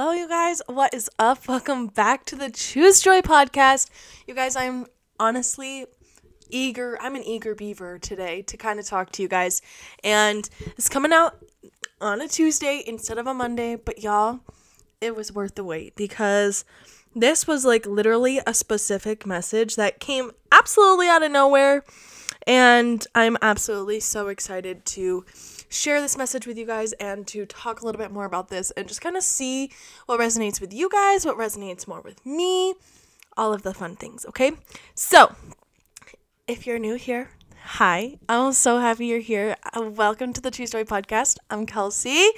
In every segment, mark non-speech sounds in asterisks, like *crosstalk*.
Hello, you guys. What is up? *laughs* Welcome back to the Choose Joy podcast. You guys, I'm honestly eager. I'm an eager beaver today to kind of talk to you guys. And it's coming out on a Tuesday instead of a Monday, but y'all, it was worth the wait because this was like literally a specific message that came absolutely out of nowhere. And I'm absolutely so excited to share this message with you guys and to talk a little bit more about this and just kind of see what resonates with you guys, what resonates more with me, all of the fun things, okay? So, if you're new here, hi. I'm so happy you're here. Uh, welcome to the True Story Podcast. I'm Kelsey,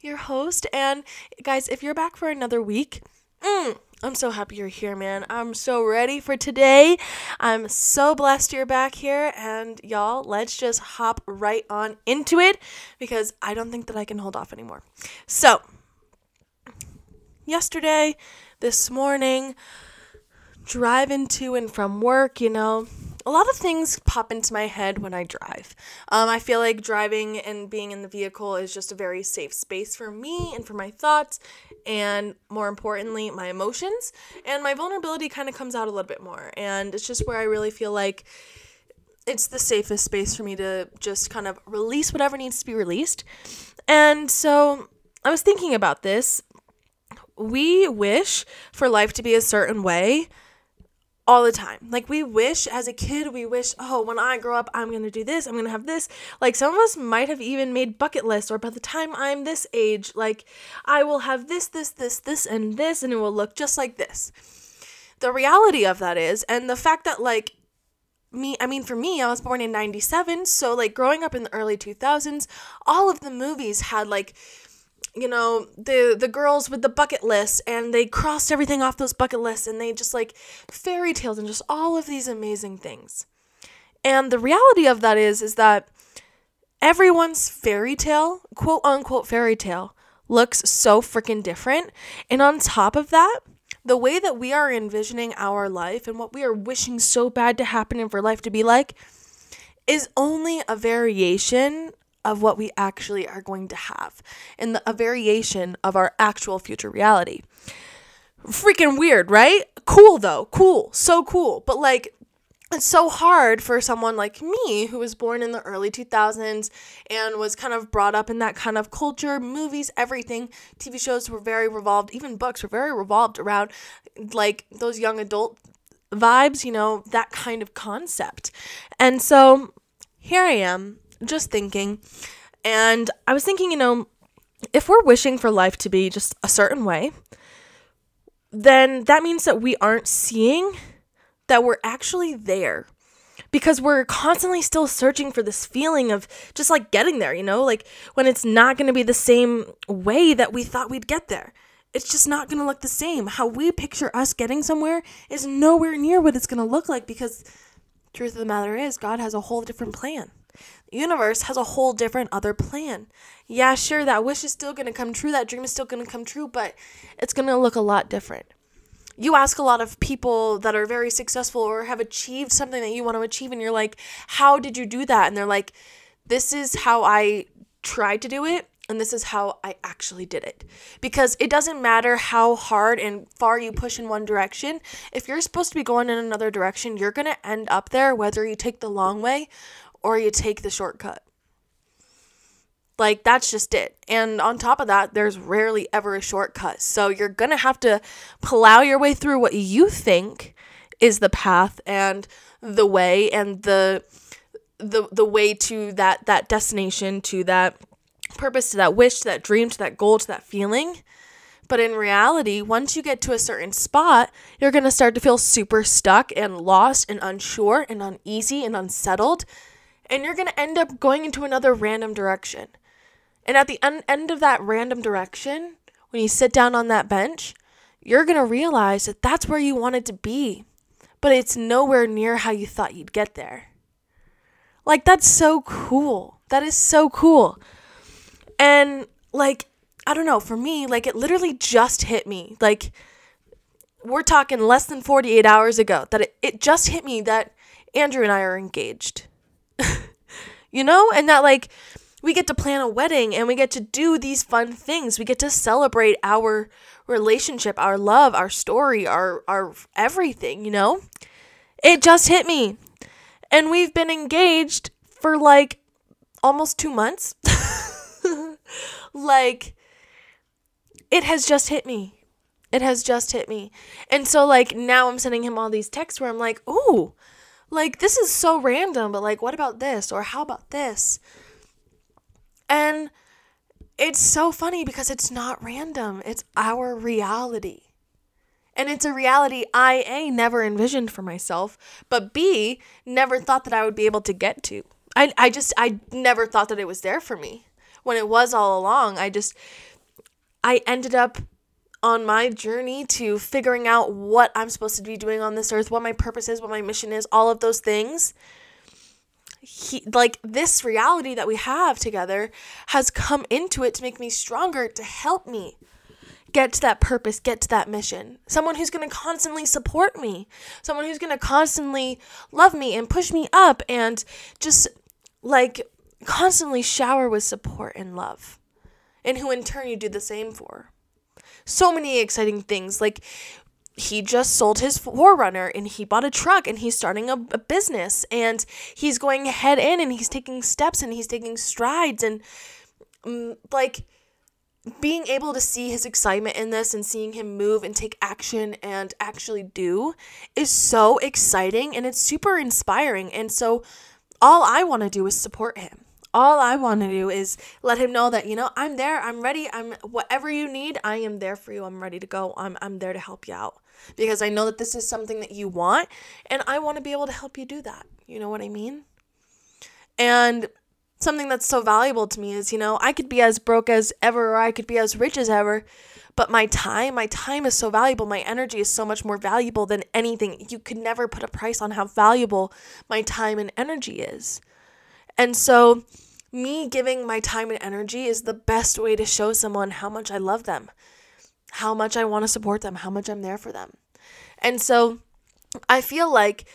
your host. And guys, if you're back for another week, mm, I'm so happy you're here, man. I'm so ready for today. I'm so blessed you're back here. And y'all, let's just hop right on into it because I don't think that I can hold off anymore. So, yesterday, this morning, driving to and from work, you know, a lot of things pop into my head when I drive. Um, I feel like driving and being in the vehicle is just a very safe space for me and for my thoughts, and more importantly, my emotions. And my vulnerability kind of comes out a little bit more. And it's just where I really feel like it's the safest space for me to just kind of release whatever needs to be released. And so I was thinking about this. We wish for life to be a certain way all the time. Like we wish as a kid, we wish, oh, when I grow up, I'm going to do this, I'm going to have this. Like some of us might have even made bucket lists or by the time I'm this age, like I will have this, this, this, this and this and it will look just like this. The reality of that is and the fact that like me I mean for me I was born in 97 so like growing up in the early 2000s all of the movies had like you know the the girls with the bucket list and they crossed everything off those bucket lists and they just like fairy tales and just all of these amazing things. And the reality of that is is that everyone's fairy tale quote unquote fairy tale looks so freaking different. And on top of that the way that we are envisioning our life and what we are wishing so bad to happen and for life to be like is only a variation of what we actually are going to have and a variation of our actual future reality. Freaking weird, right? Cool though. Cool. So cool. But like it's so hard for someone like me who was born in the early 2000s and was kind of brought up in that kind of culture, movies, everything. TV shows were very revolved, even books were very revolved around like those young adult vibes, you know, that kind of concept. And so here I am just thinking. And I was thinking, you know, if we're wishing for life to be just a certain way, then that means that we aren't seeing that we're actually there because we're constantly still searching for this feeling of just like getting there, you know, like when it's not going to be the same way that we thought we'd get there. It's just not going to look the same. How we picture us getting somewhere is nowhere near what it's going to look like because truth of the matter is God has a whole different plan. The universe has a whole different other plan. Yeah, sure, that wish is still going to come true, that dream is still going to come true, but it's going to look a lot different. You ask a lot of people that are very successful or have achieved something that you want to achieve, and you're like, How did you do that? And they're like, This is how I tried to do it, and this is how I actually did it. Because it doesn't matter how hard and far you push in one direction, if you're supposed to be going in another direction, you're going to end up there whether you take the long way or you take the shortcut. Like, that's just it. And on top of that, there's rarely ever a shortcut. So you're going to have to plow your way through what you think is the path and the way and the the the way to that that destination to that purpose to that wish to that dream to that goal to that feeling but in reality once you get to a certain spot you're going to start to feel super stuck and lost and unsure and uneasy and unsettled and you're going to end up going into another random direction. And at the un- end of that random direction, when you sit down on that bench, you're going to realize that that's where you wanted to be, but it's nowhere near how you thought you'd get there. Like, that's so cool. That is so cool. And, like, I don't know, for me, like, it literally just hit me. Like, we're talking less than 48 hours ago that it, it just hit me that Andrew and I are engaged. *laughs* you know? And that, like, we get to plan a wedding and we get to do these fun things. We get to celebrate our relationship, our love, our story, our our everything, you know? It just hit me. And we've been engaged for like almost 2 months. *laughs* like it has just hit me. It has just hit me. And so like now I'm sending him all these texts where I'm like, "Ooh, like this is so random, but like what about this or how about this?" And it's so funny because it's not random. It's our reality. And it's a reality I A never envisioned for myself, but B never thought that I would be able to get to. I I just I never thought that it was there for me. When it was all along, I just I ended up on my journey to figuring out what I'm supposed to be doing on this earth, what my purpose is, what my mission is, all of those things. He, like this reality that we have together has come into it to make me stronger, to help me get to that purpose, get to that mission. Someone who's going to constantly support me, someone who's going to constantly love me and push me up and just like constantly shower with support and love. And who in turn you do the same for so many exciting things. Like he just sold his 4Runner and he bought a truck and he's starting a, a, business and he's going head in and he's taking steps and he's taking strides and um, like being able to see his excitement in this and seeing him move and take action and actually do is so exciting and it's super inspiring and so all I want to do is support him all I want to do is let him know that, you know, I'm there, I'm ready, I'm whatever you need, I am there for you. I'm ready to go. I'm I'm there to help you out because I know that this is something that you want and I want to be able to help you do that. You know what I mean? And something that's so valuable to me is, you know, I could be as broke as ever or I could be as rich as ever, but my time, my time is so valuable. My energy is so much more valuable than anything. You could never put a price on how valuable my time and energy is. And so, me giving my time and energy is the best way to show someone how much I love them, how much I want to support them, how much I'm there for them. And so, I feel like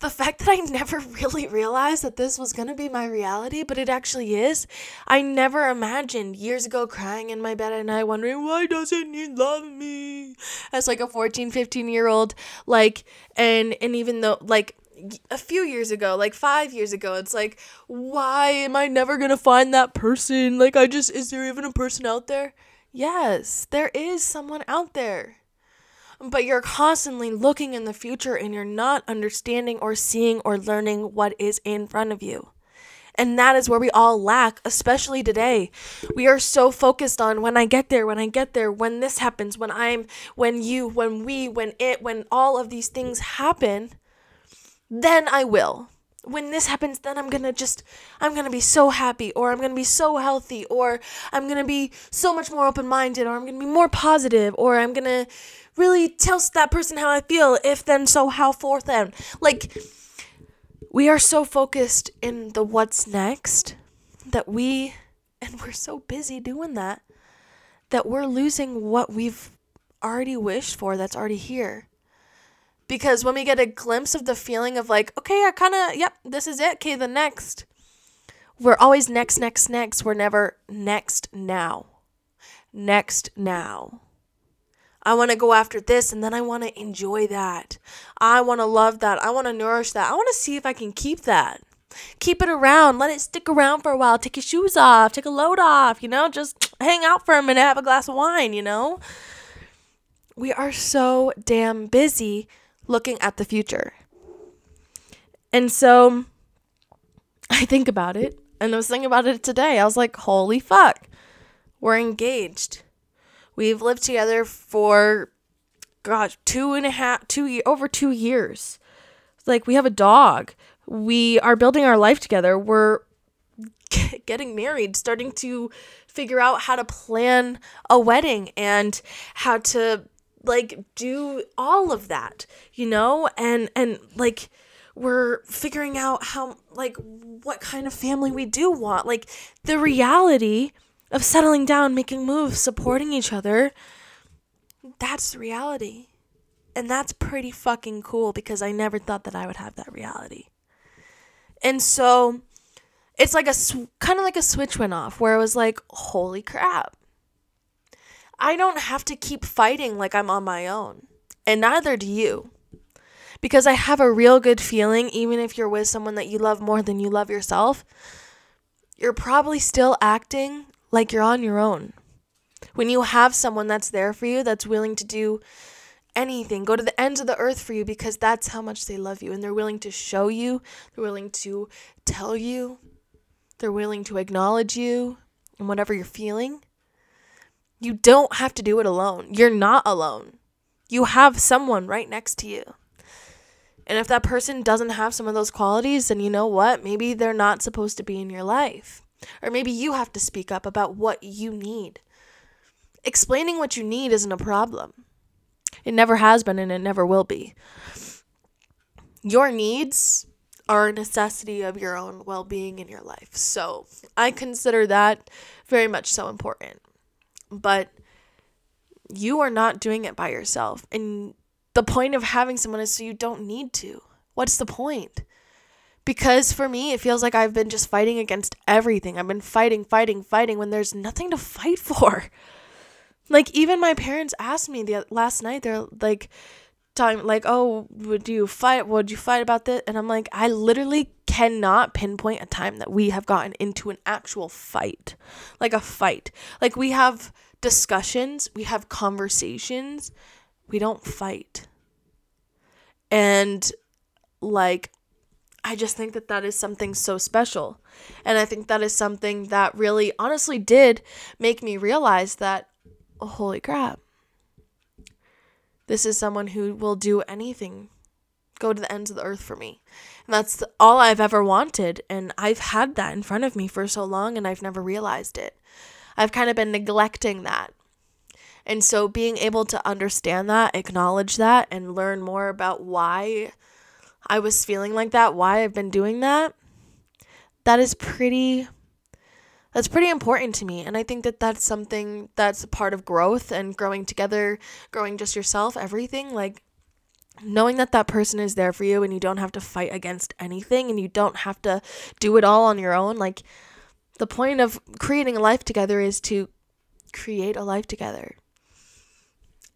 the fact that I *laughs* never really realized that this was going to be my reality, but it actually is. I never imagined years ago crying in my bed at night wondering, why doesn't he love me? As like a 14, 15 year old, like, and, and even though, like, a few years ago, like five years ago, it's like, why am I never gonna find that person? Like, I just, is there even a person out there? Yes, there is someone out there. But you're constantly looking in the future and you're not understanding or seeing or learning what is in front of you. And that is where we all lack, especially today. We are so focused on when I get there, when I get there, when this happens, when I'm, when you, when we, when it, when all of these things happen then I will. When this happens, then I'm gonna just, I'm gonna be so happy, or I'm gonna be so healthy, or I'm gonna be so much more open minded, or I'm gonna be more positive, or I'm gonna really tell that person how I feel, if then so, how forth then. Like, we are so focused in the what's next that we, and we're so busy doing that, that we're losing what we've already wished for that's already here because when we get a glimpse of the feeling of like, okay, I kind of, yep, this is it. Okay, the next. We're always next, next, next. We're never next now. Next now. I want to go after this and then I want to enjoy that. I want to love that. I want to nourish that. I want to see if I can keep that. Keep it around. Let it stick around for a while. Take your shoes off. Take a load off. You know, just hang out for a minute. Have a glass of wine, you know? We are so damn busy looking at the future. And so I think about it, and I was thinking about it today. I was like, holy fuck, we're engaged. We've lived together for, gosh, two and a half, two, over two years. Like, we have a dog. We are building our life together. We're *laughs* getting married, starting to figure out how to plan a wedding and how to like do all of that you know? And and like we're figuring out how like what kind of family we do want. Like the reality of settling down making moves supporting each other that's reality. And that's pretty fucking cool because i never thought that i would have that reality. And so it's like a sw- kind of like a switch went off where it was like, holy crap. I don't have to keep fighting like I'm on my own. And neither do you. Because I have a real good feeling, even if you're with someone that you love more than you love yourself, you're probably still acting like you're on your own. When you have someone that's there for you, that's willing to do anything, go to the ends of the earth for you because that's how much they love you. And they're willing to show you, they're willing to tell you, they're willing to acknowledge you and whatever you're feeling. You don't have to do it alone. You're not alone. You have someone right next to you. And if that person doesn't have some of those qualities, then you know what? Maybe they're not supposed to be in your life. Or maybe you have to speak up about what you need. Explaining what you need isn't a problem. It never has been and it never will be. Your needs are a necessity of your own well being in your life. So I consider that very much so important. But you are not doing it by yourself. And the point of having someone is so you don't need to. What's the point? Because for me, it feels like I've been just fighting against everything. I've been fighting, fighting, fighting when there's nothing to fight *laughs* for. Like even my parents asked me the last night. They're like, time like, oh, would you fight? Would you fight about this? And I'm like, I literally cannot pinpoint a time that we have gotten into an actual fight, like a fight. Like we have discussions, we have conversations, we don't fight. And like I just think that that is something so special. And I think that is something that really honestly did make me realize that oh, holy crap. This is someone who will do anything, go to the ends of the earth for me. And that's all I've ever wanted. And I've had that in front of me for so long and I've never realized it. I've kind of been neglecting that. And so being able to understand that, acknowledge that, and learn more about why I was feeling like that, why I've been doing that, that is pretty that's pretty important to me and i think that that's something that's a part of growth and growing together growing just yourself everything like knowing that that person is there for you and you don't have to fight against anything and you don't have to do it all on your own like the point of creating a life together is to create a life together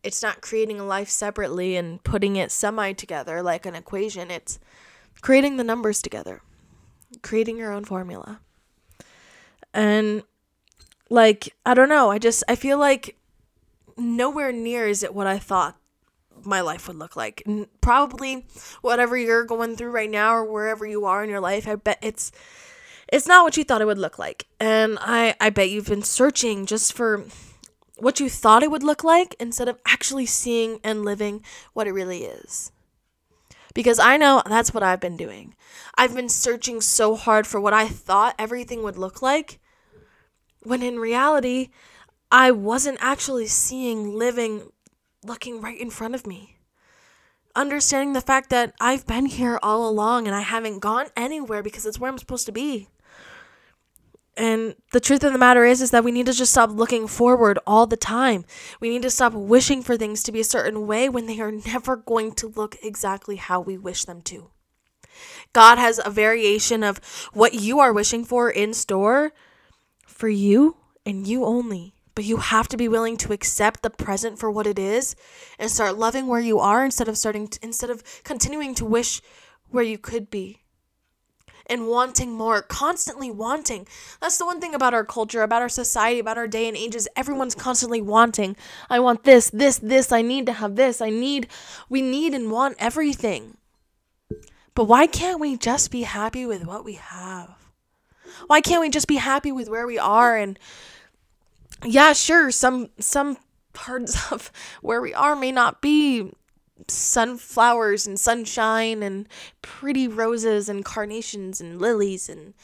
it's not creating a life separately and putting it semi together like an equation. It's creating the numbers together, creating your own formula. And like, I don't know, I just, I feel like nowhere near is it what I thought my life would look like. And probably whatever you're going through right now or wherever you are in your life, I bet it's it's not what you thought it would look like. And I I bet you've been searching just for what you thought it would look like instead of actually seeing and living what it really is. Because I know that's what I've been doing. I've been searching so hard for what I thought everything would look like, when in reality, I wasn't actually seeing living looking right in front of me. Understanding the fact that I've been here all along and I haven't gone anywhere because it's where I'm supposed to be. And the truth of the matter is is that we need to just stop looking forward all the time. We need to stop wishing for things to be a certain way when they are never going to look exactly how we wish them to. God has a variation of what you are wishing for in store for you and you only. But you have to be willing to accept the present for what it is and start loving where you are instead of starting to, instead of continuing to wish where you could be and wanting more, constantly wanting. That's the one thing about our culture, about our society, about our day and ages. everyone's constantly wanting. I want this, this, this, I need to have this. I need we need and want everything. But why can't we just be happy with what we have? Why can't we just be happy with where we are and yeah, sure, some some parts *laughs* of where we are may not be sunflowers and sunshine and pretty roses and carnations and lilies and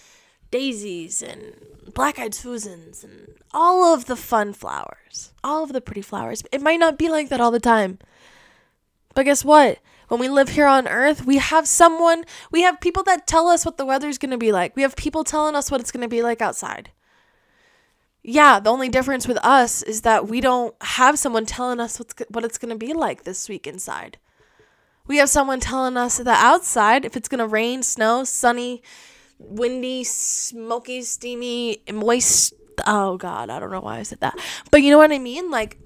daisies and black eyed Susans and all of the fun flowers, all of the pretty flowers. It might not be like that all the time. But guess what? When we live here on earth, we have someone, we have people that tell us what the weather's going to be like. We have people telling us what it's going to be like outside yeah, the only difference with us is that we don't have someone telling us what's what it's going to be like this week inside. We have someone telling us that outside, if it's going to rain, snow, sunny, windy, smoky, steamy, moist. Oh God, I don't know why I said that, but you know what I mean. Like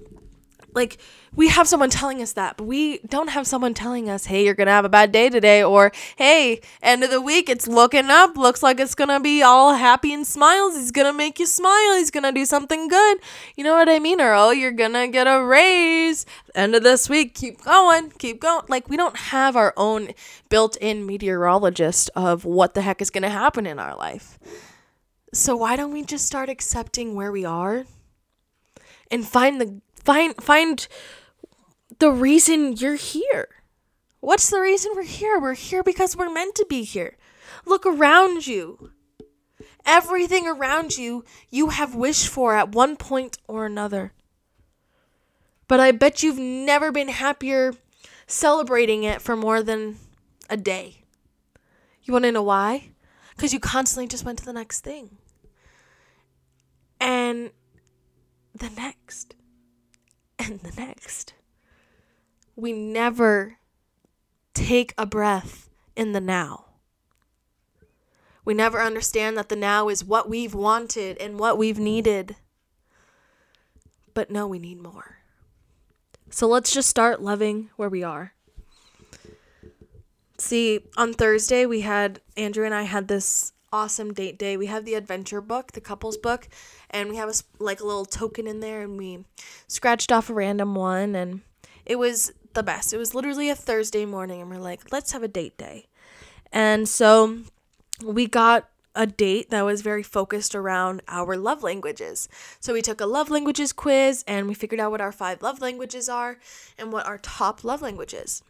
like we have someone telling us that, but we don't have someone telling us, "Hey, you're going to have a bad day today," or "Hey, end of the week, it's looking up. Looks like it's going to be all happy and smiles. He's going to make you smile. He's going to do something good." You know what I mean? Or, "Oh, you're going to get a raise. End of this week, keep going. Keep going." Like we don't have our own built-in meteorologist of what the heck is going to happen in our life. So why don't we just start accepting where we are and find the find find the reason you're here. What's the reason we're here? We're here because we're meant to be here. Look around you. Everything around you, you have wished for at one point or another. But I bet you've never been happier celebrating it for more than a day. You want to know why? Because you constantly just went to the next thing. And the next and the next. We never take a breath in the now. We never understand that the now is what we've wanted and what we've needed. But no, we need more. So let's just start loving where we are. See, on Thursday, we had, Andrew and I had this awesome date day. We have the adventure book, the couples book, and we have a, like a little token in there, and we scratched off a random one, and it was the best. It was literally a Thursday morning, and we're like, let's have a date day. And so we got a date that was very focused around our love languages. So we took a love languages quiz and we figured out what our five love languages are and what our top love languages.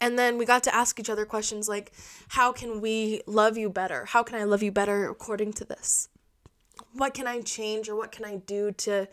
And then we got to ask each other questions like, how can we love you better? How can I love you better according to this? What can I change or what can I do to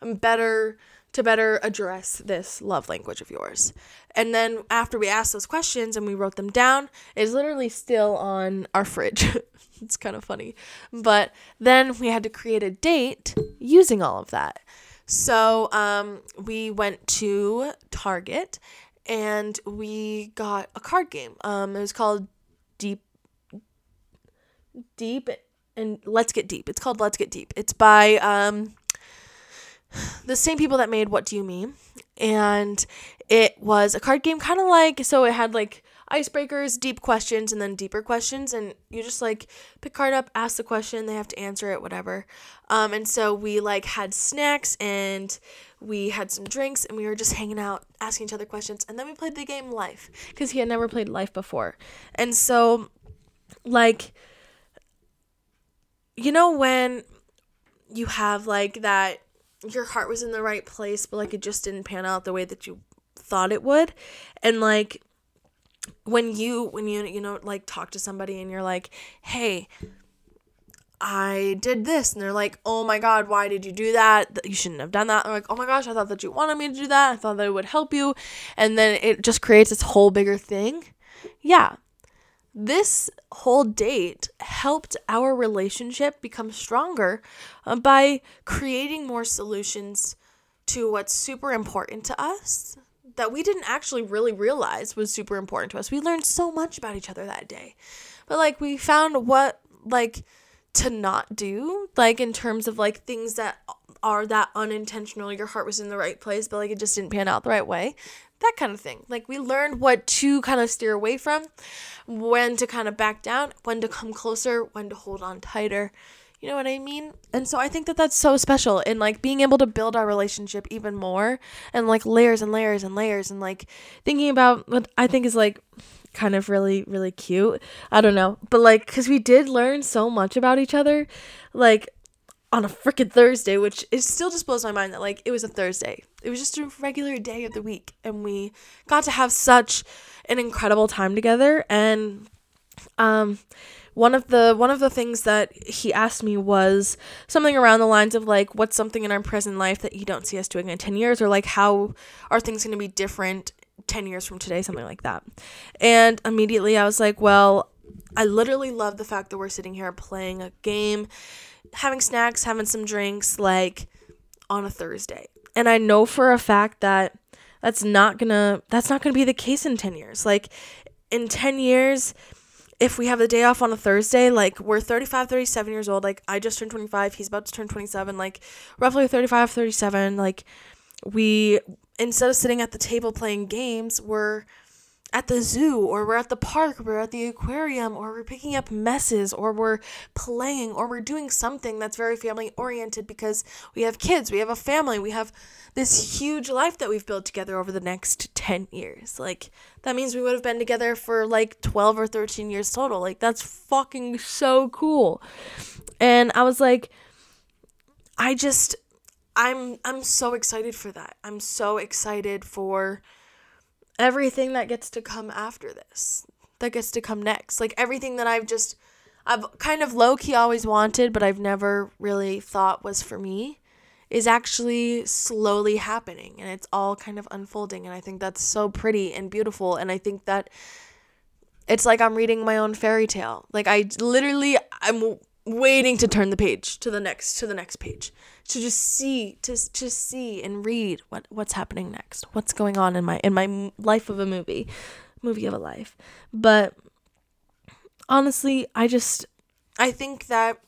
um, better to better address this love language of yours? And then after we asked those questions and we wrote them down, it's literally still on our fridge. *laughs* it's kind of funny. But then we had to create a date using all of that. So um, we went to Target and we got a card game. Um, it was called Deep, Deep, and Let's Get Deep. It's called Let's Get Deep. It's by um, the same people that made What Do You Meme, and it was a card game, kind of like so. It had like icebreakers, deep questions, and then deeper questions. And you just like pick card up, ask the question, they have to answer it, whatever. Um, and so we like had snacks and we had some drinks and we were just hanging out, asking each other questions. And then we played the game Life because he had never played Life before. And so, like, you know, when you have like that, your heart was in the right place, but like it just didn't pan out the way that you thought it would. And like, when you when you you know like talk to somebody and you're like hey I did this. And they're like, oh my God, why did you do that? You shouldn't have done that. They're like, oh my gosh, I thought that you wanted me to do that. I thought that it would help you. And then it just creates this whole bigger thing. Yeah. This whole date helped our relationship become stronger uh, by creating more solutions to what's super important to us that we didn't actually really realize was super important to us. We learned so much about each other that day. But like we found what like to not do, like in terms of like things that are that unintentional, your heart was in the right place, but like it just didn't pan out the right way. That kind of thing. Like we learned what to kind of steer away from, when to kind of back down, when to come closer, when to hold on tighter you know what I mean? And so I think that that's so special and like being able to build our relationship even more and like layers and layers and layers and like thinking about what I think is like kind of really really cute. I don't know, but like cuz we did learn so much about each other like on a freaking Thursday, which it still just blows my mind that like it was a Thursday. It was just a regular day of the week and we got to have such an incredible time together and um one of the one of the things that he asked me was something around the lines of like what's something in our present life that you don't see us doing in 10 years? Or like how are things going to be different 10 years from today? Something like that. And immediately i was like well i literally love the fact that we're sitting here playing a game having snacks having some drinks like on a thursday. And i know for a fact that that's not gonna that's not gonna be the case in 10 years. Like in 10 years if we have the day off on a Thursday, like we're 35, 37 years old, like I just turned 25, he's about to turn 27, like roughly 35, 37, like we instead of sitting at the table playing games, we're at the zoo or we're at the park, we're at the aquarium or we're picking up messes or we're playing or we're doing something that's very family oriented because we have kids, we have a family, we have this huge life that we've built together over the next 10 years. Like that means we would have been together for like 12 or 13 years total. Like that's fucking so cool. And I was like I just I'm I'm so excited for that. I'm so excited for everything that gets to come after this, that gets to come next. Like everything that I've just, I've kind of low key always wanted, but I've never really thought was for me, is actually slowly happening. And it's all kind of unfolding. And I think that's so pretty and beautiful. And I think that it's like I'm reading my own fairy tale. Like I literally, I'm waiting to turn the page to the next to the next page to just see to just see and read what what's happening next what's going on in my in my life of a movie movie of a life. But honestly i just i think that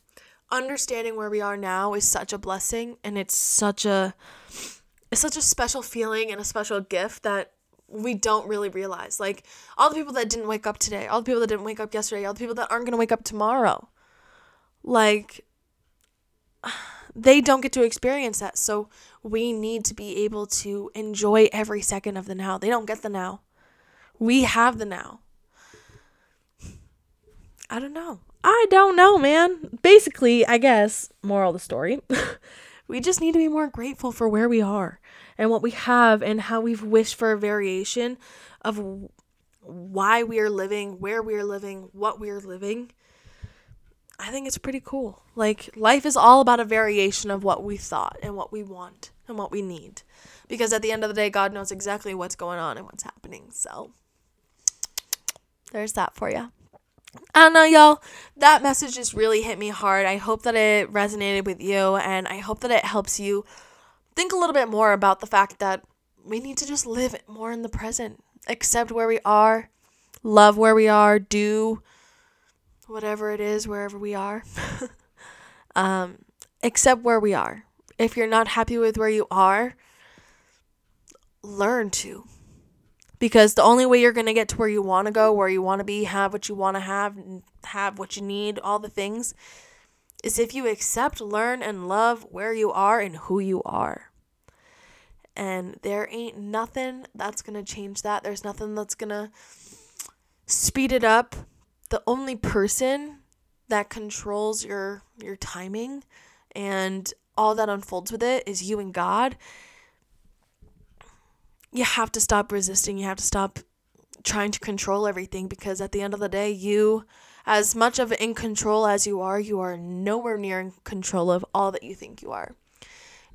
understanding where we are now is such a blessing and it's such a it's such a special feeling and a special gift that we don't really realize. Like all the people that didn't wake up today all the people that didn't wake up yesterday all the people that aren't going to wake up tomorrow like they don't get to experience that. So we need to be able to enjoy every second of the now. They don't get the now. We have the now. I don't know. I don't know, man. Basically, I guess, moral of the story, *laughs* we just need to be more grateful for where we are and what we have and how we've wished for a variation of why we are living, where we are living, what we are living I think it's pretty cool. Like, life is all about a variation of what we thought and what we want and what we need. Because at the end of the day, God knows exactly what's going on and what's happening. So, there's that for you. I don't know, y'all. That message just really hit me hard. I hope that it resonated with you, and I hope that it helps you think a little bit more about the fact that we need to just live more in the present, accept where we are, love where we are, do whatever it is, wherever we are. *laughs* um, where we are. If you're not happy with where you are, learn to. Because the only way you're going to get to where you want to go, where you want to be, have what you want to have, have what you need, all the things, is if you accept, learn, and love where you are and who you are. And there ain't nothing that's going to change that. There's nothing that's going to speed it up the only person that controls your your timing and all that unfolds with it is you and God. You have to stop resisting. You have to stop trying to control everything because at the end of the day, you as much of in control as you are, you are nowhere near in control of all that you think you are.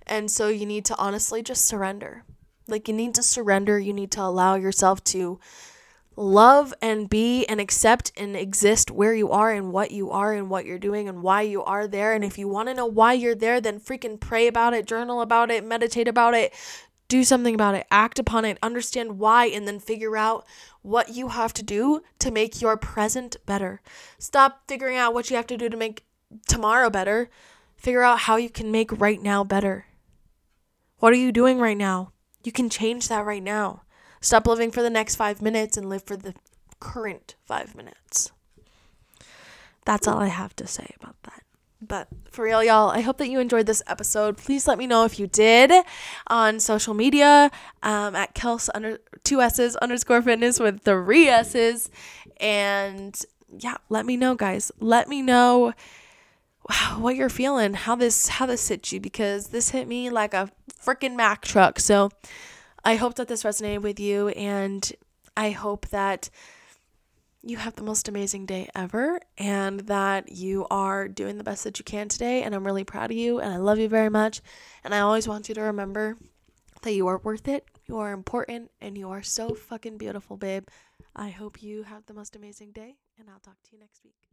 And so you need to honestly just surrender. Like you need to surrender, you need to allow yourself to love and be and accept and exist where you are and what you are and what you're doing and why you are there. And if you want to know why you're there, then freaking pray about it, journal about it, meditate about it, do something about it, act upon it, understand why, and then figure out what you have to do to make your present better. Stop figuring out what you have to do to make tomorrow better. Figure out how you can make right now better. What are you doing right now? You can change that right now. Stop living for the next five minutes and live for the current five minutes. That's all I have to say about that. But for real, y'all, I hope that you enjoyed this episode. Please let me know if you did on social media um, at Kels under two S's underscore fitness with three S's. And yeah, let me know, guys. Let me know what you're feeling, how this how this hit you, because this hit me like a freaking Mack truck. So I hope that this resonated with you, and I hope that you have the most amazing day ever and that you are doing the best that you can today. And I'm really proud of you, and I love you very much. And I always want you to remember that you are worth it, you are important, and you are so fucking beautiful, babe. I hope you have the most amazing day, and I'll talk to you next week.